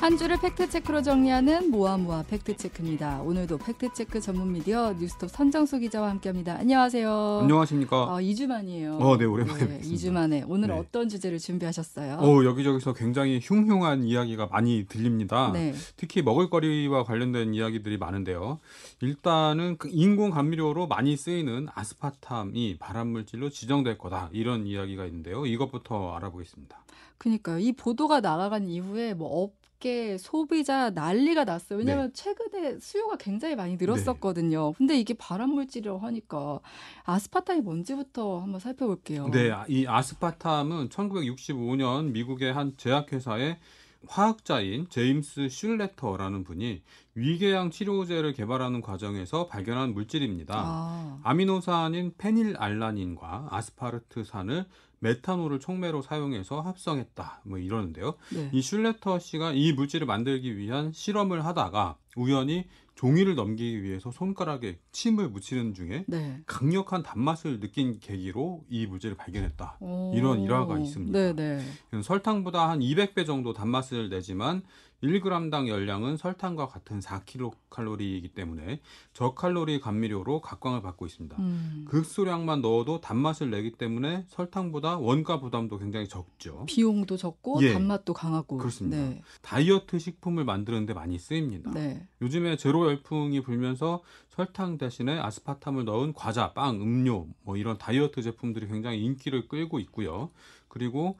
한 주를 팩트체크로 정리하는 모아모아 팩트체크입니다. 오늘도 팩트체크 전문 미디어 뉴스톱 선정수 기자와 함께합니다. 안녕하세요. 안녕하십니까. 아, 2주 만이에요. 어, 네, 오랜만에 네, 뵙습니다. 2주 만에. 오늘 네. 어떤 주제를 준비하셨어요? 어, 여기저기서 굉장히 흉흉한 이야기가 많이 들립니다. 네. 특히 먹을거리와 관련된 이야기들이 많은데요. 일단은 그 인공 감미료로 많이 쓰이는 아스파탐이 발암물질로 지정될 거다. 이런 이야기가 있는데요. 이것부터 알아보겠습니다. 그니까요. 이 보도가 나가간 이후에 뭐 업 계, 소비자 난리가 났어요. 네. 왜냐하면 최근에 수요가 굉장히 많이 늘었었거든요. 근데 이게 발암물질이라고 하니까 아스파탐이 뭔지부터 한번 살펴볼게요. 네, 아, 이 아스파탐은 1965년 미국의 한 제약회사의 화학자인 제임스 슐레터라는 분이 위궤양 치료제를 개발하는 과정에서 발견한 물질입니다. 아, 아미노산인 페닐알라닌과 아스파르트산을 메탄올을 촉매로 사용해서 합성했다. 뭐 이러는데요. 네. 이 슐레터 씨가 이 물질을 만들기 위한 실험을 하다가 우연히 종이를 넘기기 위해서 손가락에 침을 묻히는 중에 네. 강력한 단맛을 느낀 계기로 이 물질을 발견했다. 오. 이런 일화가 있습니다. 네네. 설탕보다 한 200배 정도 단맛을 내지만 1g당 열량은 설탕과 같은 4kcal이기 때문에 저칼로리 감미료로 각광을 받고 있습니다. 음. 극소량만 넣어도 단맛을 내기 때문에 설탕보다 원가 부담도 굉장히 적죠. 비용도 적고 예. 단맛도 강하고. 그렇습니다. 네. 다이어트 식품을 만드는데 많이 쓰입니다. 네. 요즘에 제로 열풍이 불면서 설탕 대신에 아스파탐을 넣은 과자, 빵, 음료 뭐 이런 다이어트 제품들이 굉장히 인기를 끌고 있고요. 그리고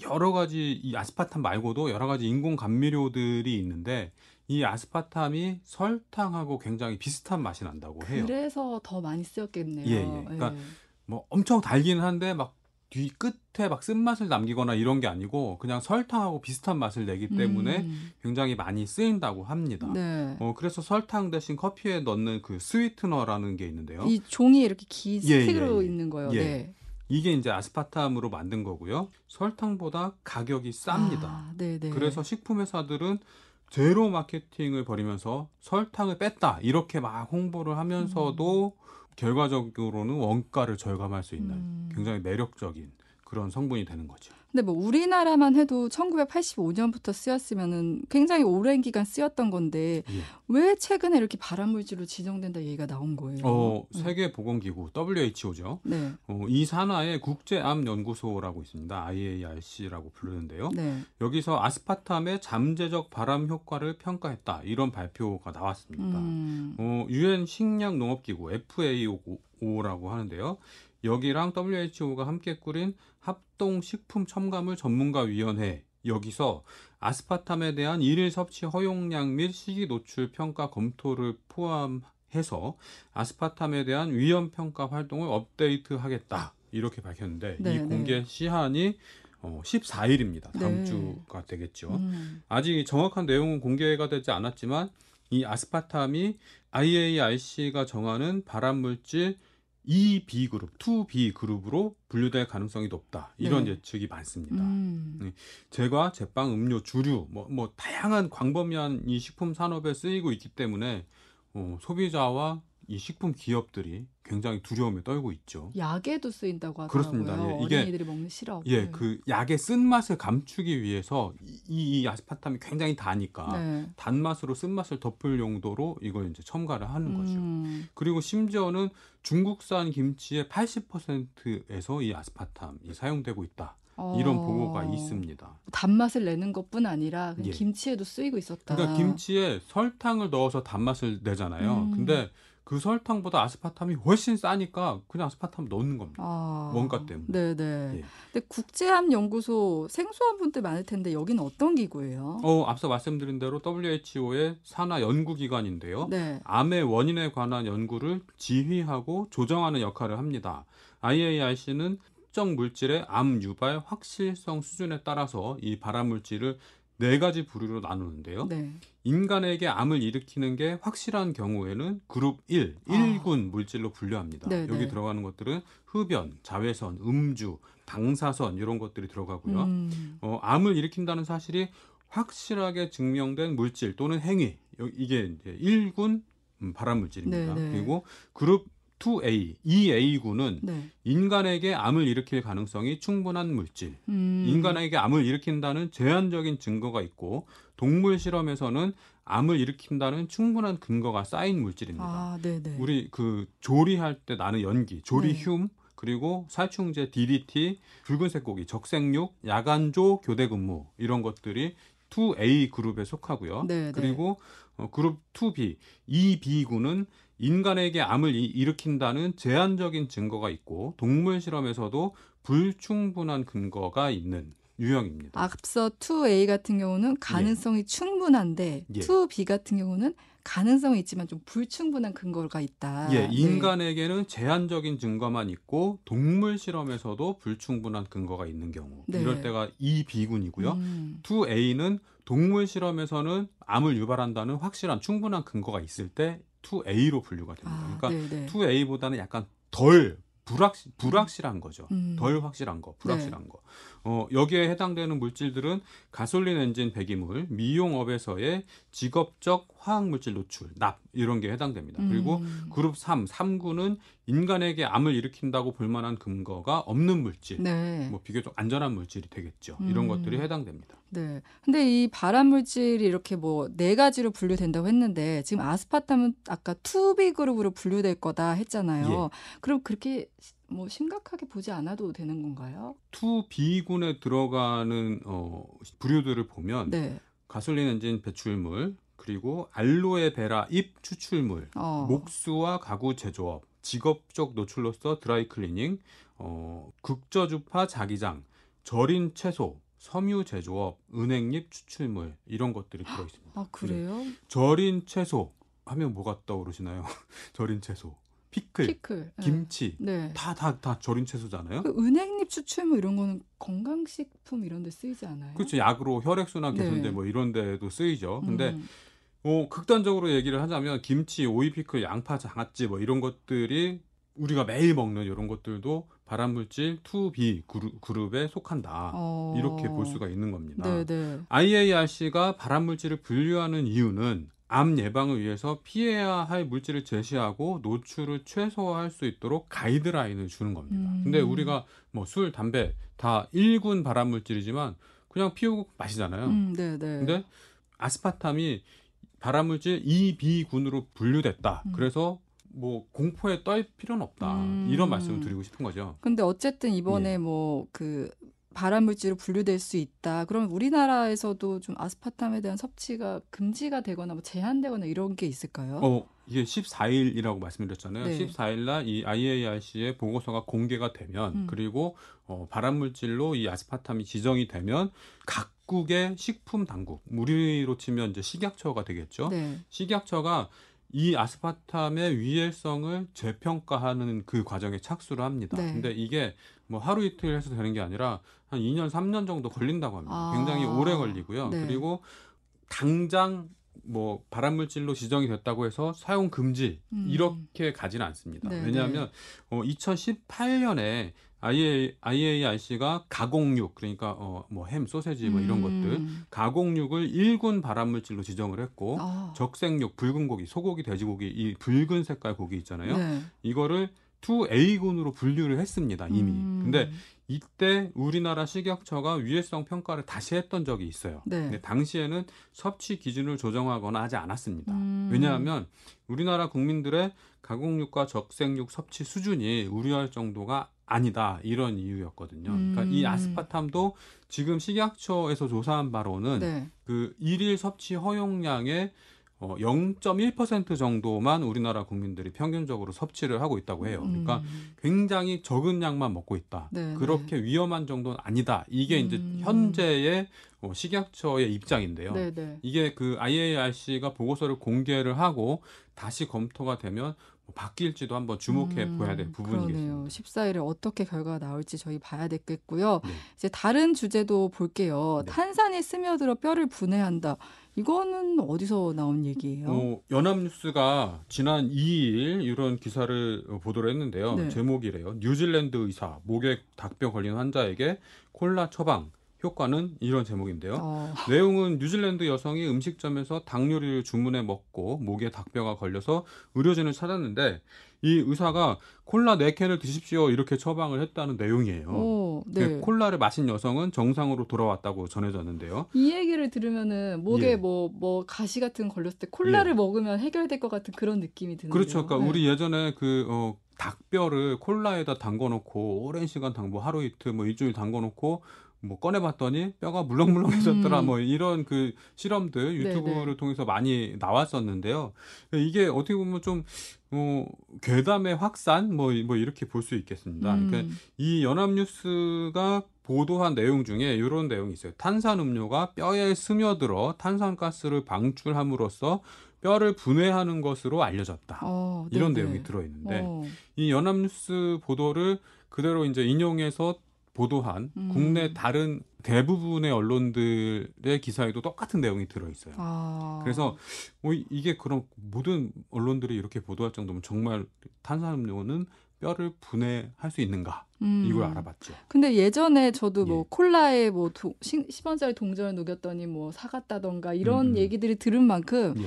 여러 가지 이 아스파탐 말고도 여러 가지 인공 감미료들이 있는데 이 아스파탐이 설탕하고 굉장히 비슷한 맛이 난다고 해요. 그래서 더 많이 쓰였겠네요. 예, 예. 그러니까 뭐 엄청 달기는 한데 막 뒤 끝에 막 쓴맛을 남기거나 이런 게 아니고 그냥 설탕하고 비슷한 맛을 내기 때문에 음. 굉장히 많이 쓰인다고 합니다. 네. 어, 그래서 설탕 대신 커피에 넣는 그 스위트너라는 게 있는데요. 이 종이에 이렇게 긴 예, 스틱으로 예, 예. 있는 거요. 예. 네. 이게 이제 아스파탐으로 만든 거고요. 설탕보다 가격이 쌉니다. 아, 네네. 그래서 식품 회사들은 제로 마케팅을 벌이면서 설탕을 뺐다 이렇게 막 홍보를 하면서도 결과적으로는 원가를 절감할 수 있는 음. 굉장히 매력적인 그런 성분이 되는 거죠. 근데 뭐 우리나라만 해도 1985년부터 쓰였으면은 굉장히 오랜 기간 쓰였던 건데 예. 왜 최근에 이렇게 발암물질로 지정된다 얘기가 나온 거예요? 어, 음. 세계보건기구 WHO죠. 네. 어, 이 산하에 국제암연구소라고 있습니다. IARC라고 부르는데요. 네. 여기서 아스파탐의 잠재적 발암 효과를 평가했다. 이런 발표가 나왔습니다. 음. 어, 유엔 식량 농업기구 FAO 라고 하는데요. 여기랑 WHO가 함께 꾸린 합동 식품 첨가물 전문가 위원회 여기서 아스파탐에 대한 일일 섭취 허용량 및 시기 노출 평가 검토를 포함해서 아스파탐에 대한 위험 평가 활동을 업데이트하겠다. 이렇게 밝혔는데 네, 이 네. 공개 시한이 어, 14일입니다. 다음 네. 주가 되겠죠. 음. 아직 정확한 내용은 공개가 되지 않았지만 이 아스파탐이 IARC가 정하는 발암물질 2B 그룹, 2B 그룹으로 분류될 가능성이 높다. 이런 네. 예측이 많습니다. 음. 제과, 제빵, 음료, 주류, 뭐, 뭐 다양한 광범위한 이 식품 산업에 쓰이고 있기 때문에 어, 소비자와 이 식품 기업들이 굉장히 두려움에 떨고 있죠. 약에도 쓰인다고 하더라고요. 그렇습니다. 예, 이게- 어린이들이 먹는 시럽. 예, 네. 그 약의 쓴 맛을 감추기 위해서 이, 이 아스파탐이 굉장히 다니까 네. 단맛으로 쓴 맛을 덮을 용도로 이걸 이제 첨가를 하는 거죠. 음. 그리고 심지어는 중국산 김치의 80%에서 이 아스파탐이 사용되고 있다. 이런 어. 보고가 있습니다. 단맛을 내는 것뿐 아니라 예. 김치에도 쓰이고 있었다. 그러니까 김치에 설탕을 넣어서 단맛을 내잖아요. 음. 근데 그 설탕보다 아스파탐이 훨씬 싸니까 그냥 아스파탐 넣는 겁니다. 아. 원가 때문에. 네 네. 예. 근데 국제암 연구소 생소한 분들 많을 텐데 여기는 어떤 기구예요? 어, 앞서 말씀드린 대로 WHO의 산하 연구 기관인데요. 네. 암의 원인에 관한 연구를 지휘하고 조정하는 역할을 합니다. IARC는 특정 물질의 암 유발 확실성 수준에 따라서 이 발암 물질을 네 가지 부류로 나누는데요. 네. 인간에게 암을 일으키는 게 확실한 경우에는 그룹 1, 아. 1군 물질로 분류합니다. 네, 여기 네. 들어가는 것들은 흡연, 자외선, 음주, 방사선 이런 것들이 들어가고요. 음. 어, 암을 일으킨다는 사실이 확실하게 증명된 물질 또는 행위 여- 이게 이제 1군 음, 발암 물질입니다. 네, 네. 그리고 그룹 2A, 2A군은 네. 인간에게 암을 일으킬 가능성이 충분한 물질. 음. 인간에게 암을 일으킨다는 제한적인 증거가 있고 동물 실험에서는 암을 일으킨다는 충분한 근거가 쌓인 물질입니다. 아, 네, 네. 우리 그 조리할 때 나는 연기, 조리흉 그리고 살충제 DDT, 붉은색 고기, 적색육, 야간조 교대 근무 이런 것들이 2A 그룹에 속하고요. 네, 네. 그리고 어, 그룹 2B, 2B군은 인간에게 암을 이- 일으킨다는 제한적인 증거가 있고 동물 실험에서도 불충분한 근거가 있는 유형입니다. 앞서 2A 같은 경우는 가능성이 충분한데 예. 2B 같은 경우는 가능성이 있지만 좀 불충분한 근거가 있다. 예, 네. 인간에게는 제한적인 증거만 있고 동물 실험에서도 불충분한 근거가 있는 경우 네. 이럴 때가 2B군이고요. 음. 2A는 동물 실험에서는 암을 유발한다는 확실한 충분한 근거가 있을 때 2A로 분류가 됩니다. 아, 그러니까 네, 네. 2A보다는 약간 덜 불확 불확실한 거죠. 음. 덜 확실한 거, 불확실한 거. 어, 여기에 해당되는 물질들은 가솔린 엔진 배기물, 미용업에서의 직업적 화학 물질 노출, 납 이런 게 해당됩니다. 그리고 음. 그룹 3, 3구는 인간에게 암을 일으킨다고 볼 만한 근거가 없는 물질. 네. 뭐 비교적 안전한 물질이 되겠죠. 이런 음. 것들이 해당됩니다. 네. 근데 이 발암 물질이 이렇게 뭐 네 가지로 분류된다고 했는데 지금 아스파탐은 아까 2B 그룹으로 분류될 거다 했잖아요. 예. 그럼 그렇게 뭐 심각하게 보지 않아도 되는 건가요? 2B군에 들어가는 어, 부류들을 보면 네. 가솔린 엔진 배출물, 그리고 알로에 베라 잎 추출물, 어. 목수와 가구 제조업, 직업적 노출로서 드라이 클리닝, 어, 극저주파 자기장, 절인 채소, 섬유 제조업, 은행잎 추출물 이런 것들이 들어 있습니다. 아, 그래요? 절인 채소 하면 뭐가 떠오르시나요? 절인 채소, 피클, 피클. 네. 김치 네. 다다다 절인 채소잖아요. 그 은행잎 추출물 이런 거는 건강식품 이런 데 쓰이지 않아요? 그렇죠. 약으로 혈액순환 개선제 네. 뭐 이런 데도 쓰이죠. 근데 음. 어, 극단적으로 얘기를 하자면 김치, 오이 피클, 양파, 장아찌 뭐 이런 것들이 우리가 매일 먹는 이런 것들도 발암물질 2B 그룹, 그룹 에 속한다. 어. 이렇게 볼 수가 있는 겁니다. 네, 네. IARC가 발암물질을 분류하는 이유는 암 예방을 위해서 피해야 할 물질을 제시하고 노출을 최소화할 수 있도록 가이드라인을 주는 겁니다. 음. 근데 우리가 뭐 술, 담배 다 1군 발암물질이지만 그냥 피우고 마시잖아요. 음, 네, 네. 근데 아스파탐이 발암물질 2B군으로 분류됐다. 음. 그래서 뭐 공포에 떨 필요는 없다. 음. 이런 말씀을 드리고 싶은 거죠. 근데 어쨌든 예. 이번에 뭐그 발암 물질로 분류될 수 있다. 그럼 우리나라에서도 좀 아스파탐에 대한 섭취가 금지가 되거나 뭐 제한되거나 이런 게 있을까요? 어, 이게 14일이라고 말씀드렸잖아요. 네. 14일 날이 IARC의 보고서가 공개가 되면 음. 그리고 어, 발암물질로 이 아스파탐이 지정이 되면 각 국의 식품 당국, 우리로 치면 이제 식약처가 되겠죠. 네. 식약처가 이 아스파탐의 위해성을 재평가하는 그 과정에 착수를 합니다. 네. 근데 이게 뭐 하루 이틀 해서 되는 게 아니라 한 2년, 3년 정도 걸린다고 합니다. 아. 굉장히 오래 걸리고요. 네. 그리고 당장 뭐 발암물질로 지정이 됐다고 해서 사용 금지 음. 이렇게 가지는 않습니다. 네, 왜냐하면 어, 2018년에 IA, IARC가 가공육 그러니까 어, 뭐 햄, 소세지 뭐 이런 것들 음. 가공육을 1군 발암물질로 지정을 했고 아. 적색육, 붉은 고기, 소고기, 돼지고기 이 붉은 색깔 고기 있잖아요. 네. 이거를 2A군으로 분류를 했습니다 이미. 음. 근데 이때 우리나라 식약처가 위해성 평가를 다시 했던 적이 있어요. 네. 근데 당시에는 섭취 기준을 조정하거나 하지 않았습니다. 음. 왜냐하면 우리나라 국민들의 가공육과 적색육 섭취 수준이 우려할 정도가 아니다 이런 이유였거든요. 그러니까 이 음. 아스파탐도 지금 식약처에서 조사한 바로는 네. 그 일일 섭취 허용량의 어, 0.1% 정도만 우리나라 국민들이 평균적으로 섭취를 하고 있다고 해요. 그러니까 음. 굉장히 적은 양만 먹고 있다. 네, 그렇게 위험한 정도는 아니다. 이게 이제 음. 현재의 어, 식약처의 입장인데요. 네, 네. 이게 그 IARC가 보고서를 공개를 하고 다시 검토가 되면 뭐 바뀔지도 한번 주목해 음, 봐야 될 부분이겠습니다. 그러네요. 14일에 어떻게 결과가 나올지 저희 봐야 되겠고요. 네. 이제 다른 주제도 볼게요. 네. 탄산이 스며들어 뼈를 분해한다. 이거는 어디서 나온 얘기예요? 어, 연합뉴스가 지난 2일 이런 기사를 어, 보도를 했는데요. 네. 제목이래요. 뉴질랜드 의사 목에 닭뼈 걸린 환자에게 콜라 처방 효과는 이런 제목인데요. 어. 내용은 뉴질랜드 여성이 음식점에서 닭 요리를 주문해 먹고 목에 닭뼈가 걸려서 의료진을 찾았는데 이 의사가 콜라 4캔을 드십시오 이렇게 처방을 했다는 내용이에요. 오, 그 네. 콜라를 마신 여성은 정상으로 돌아왔다고 전해졌는데요. 이 얘기를 들으면은 목에 예. 뭐뭐 가시 같은 거 걸렸을 때 콜라를 먹으면 해결될 것 같은 그런 느낌이 드는데요. 그렇죠. 그러니까 네. 우리 예전에 그 어, 닭뼈를 콜라에다 담궈놓고 오랜 시간 담고 하루 이틀 뭐 일주일 담궈놓고 뭐 꺼내봤더니 뼈가 물렁물렁해졌더라 음. 뭐 이런 그 실험들 유튜브를 네네. 통해서 많이 나왔었는데요. 이게 어떻게 보면 좀 어, 괴담의 확산 뭐, 이- 뭐 이렇게 볼 수 있겠습니다. 음. 그러니까 이 연합뉴스가 보도한 내용 중에 이런 내용이 있어요. 탄산음료가 뼈에 스며들어 탄산가스를 방출함으로써 뼈를 분해하는 것으로 알려졌다. 어, 이런 네네. 내용이 들어있는데 어. 이 연합뉴스 보도를 그대로 이제 인용해서 보도한 음. 국내 다른 대부분의 언론들의 기사에도 똑같은 내용이 들어있어요. 아. 그래서 뭐 이- 이게 그럼 모든 언론들이 이렇게 보도할 정도면 정말 탄산음료는 뼈를 분해할 수 있는가 음. 이걸 알아봤죠. 근데 예전에 저도 뭐 예. 콜라에 뭐 도, 10원짜리 동전을 녹였더니 뭐 사갔다던가 이런 음, 음. 얘기들이 들은 만큼 예.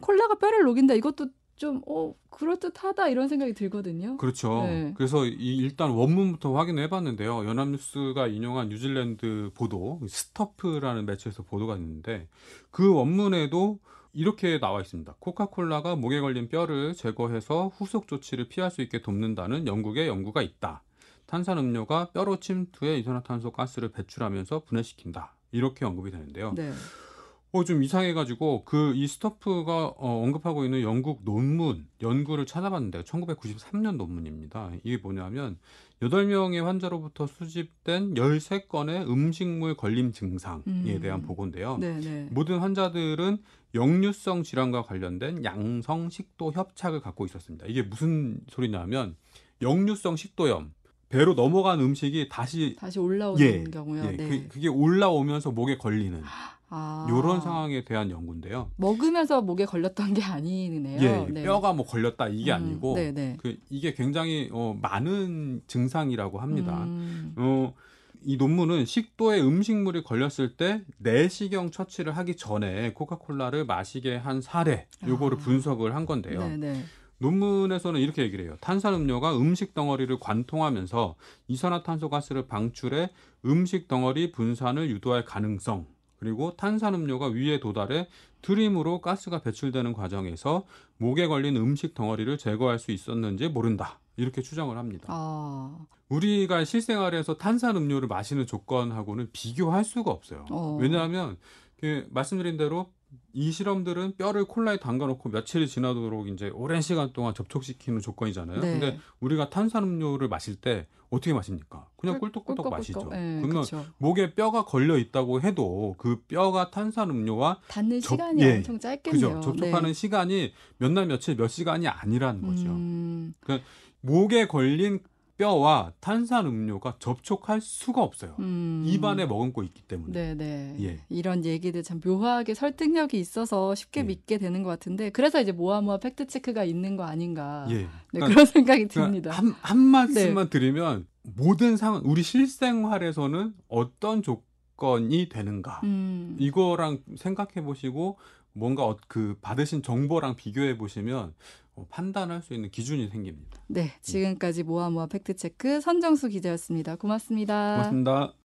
콜라가 뼈를 녹인다 이것도 좀 어, 그럴듯하다 이런 생각이 들거든요. 그렇죠. 네. 그래서 이 일단 원문부터 확인해 봤는데요. 연합뉴스가 인용한 뉴질랜드 보도, 스토프라는 매체에서 보도가 있는데 그 원문에도 이렇게 나와 있습니다. 코카콜라가 목에 걸린 뼈를 제거해서 후속 조치를 피할 수 있게 돕는다는 영국의 연구가 있다. 탄산음료가 뼈로 침투해 이산화탄소 가스를 배출하면서 분해시킨다. 이렇게 언급이 되는데요. 네. 어, 좀 이상해가지고 그 이 스토프가 어, 언급하고 있는 영국 논문 연구를 찾아봤는데 1993년 논문입니다. 이게 뭐냐면 8명의 환자로부터 수집된 13건의 음식물 걸림 증상에 음. 대한 보고인데요. 네, 네. 모든 환자들은 역류성 질환과 관련된 양성 식도 협착을 갖고 있었습니다. 이게 무슨 소리냐면 역류성 식도염 배로 넘어간 음식이 다시 다시 올라오는 예, 경우요. 예, 네. 그, 그게 올라오면서 목에 걸리는 아. 이런 상황에 대한 연구인데요. 먹으면서 목에 걸렸던 게 아니네요. 예, 네. 뼈가 뭐 걸렸다 이게 음, 아니고 네, 네. 그 이게 굉장히 어, 많은 증상이라고 합니다. 음. 어, 이 논문은 식도에 음식물이 걸렸을 때 내시경 처치를 하기 전에 코카콜라를 마시게 한 사례 요거를 아. 분석을 한 건데요. 네, 네. 논문에서는 이렇게 얘기를 해요. 탄산음료가 음식 덩어리를 관통하면서 이산화탄소 가스를 방출해 음식 덩어리 분산을 유도할 가능성 그리고 탄산음료가 위에 도달해 트림으로 가스가 배출되는 과정에서 목에 걸린 음식 덩어리를 제거할 수 있었는지 모른다. 이렇게 추정을 합니다. 아. 우리가 실생활에서 탄산음료를 마시는 조건하고는 비교할 수가 없어요. 어. 왜냐하면 그 말씀드린 대로 이 실험들은 뼈를 콜라에 담가놓고 며칠이 지나도록 이제 오랜 시간 동안 접촉시키는 조건이잖아요. 네. 근데 우리가 탄산음료를 마실 때 어떻게 마십니까? 그냥 꿀떡꿀떡 마시죠. 네, 그러면 그렇죠. 목에 뼈가 걸려 있다고 해도 그 뼈가 탄산음료와 닿는 접- 시간이 예, 엄청 짧겠네요. 그죠? 접촉하는 시간이 몇 날 며칠 몇 시간이 아니라는 거죠. 음, 목에 걸린 뼈와 탄산 음료가 접촉할 수가 없어요. 음. 입안에 머금고 있기 때문에. 네, 네. 예. 이런 얘기들 참 묘하게 설득력이 있어서 쉽게 예. 믿게 되는 것 같은데 그래서 이제 모아모아 팩트 체크가 있는 거 아닌가. 예. 네, 그러니까 그런 생각이 그러니까 듭니다. 한, 한 말씀만 드리면 모든 상황, 우리 실생활에서는 어떤 조건이 되는가 음. 이거랑 생각해 보시고 뭔가 어- 그 받으신 정보랑 비교해 보시면 어, 판단할 수 있는 기준이 생깁니다. 네, 지금까지 모아모아 팩트 체크 선정수 기자였습니다. 고맙습니다. 고맙습니다.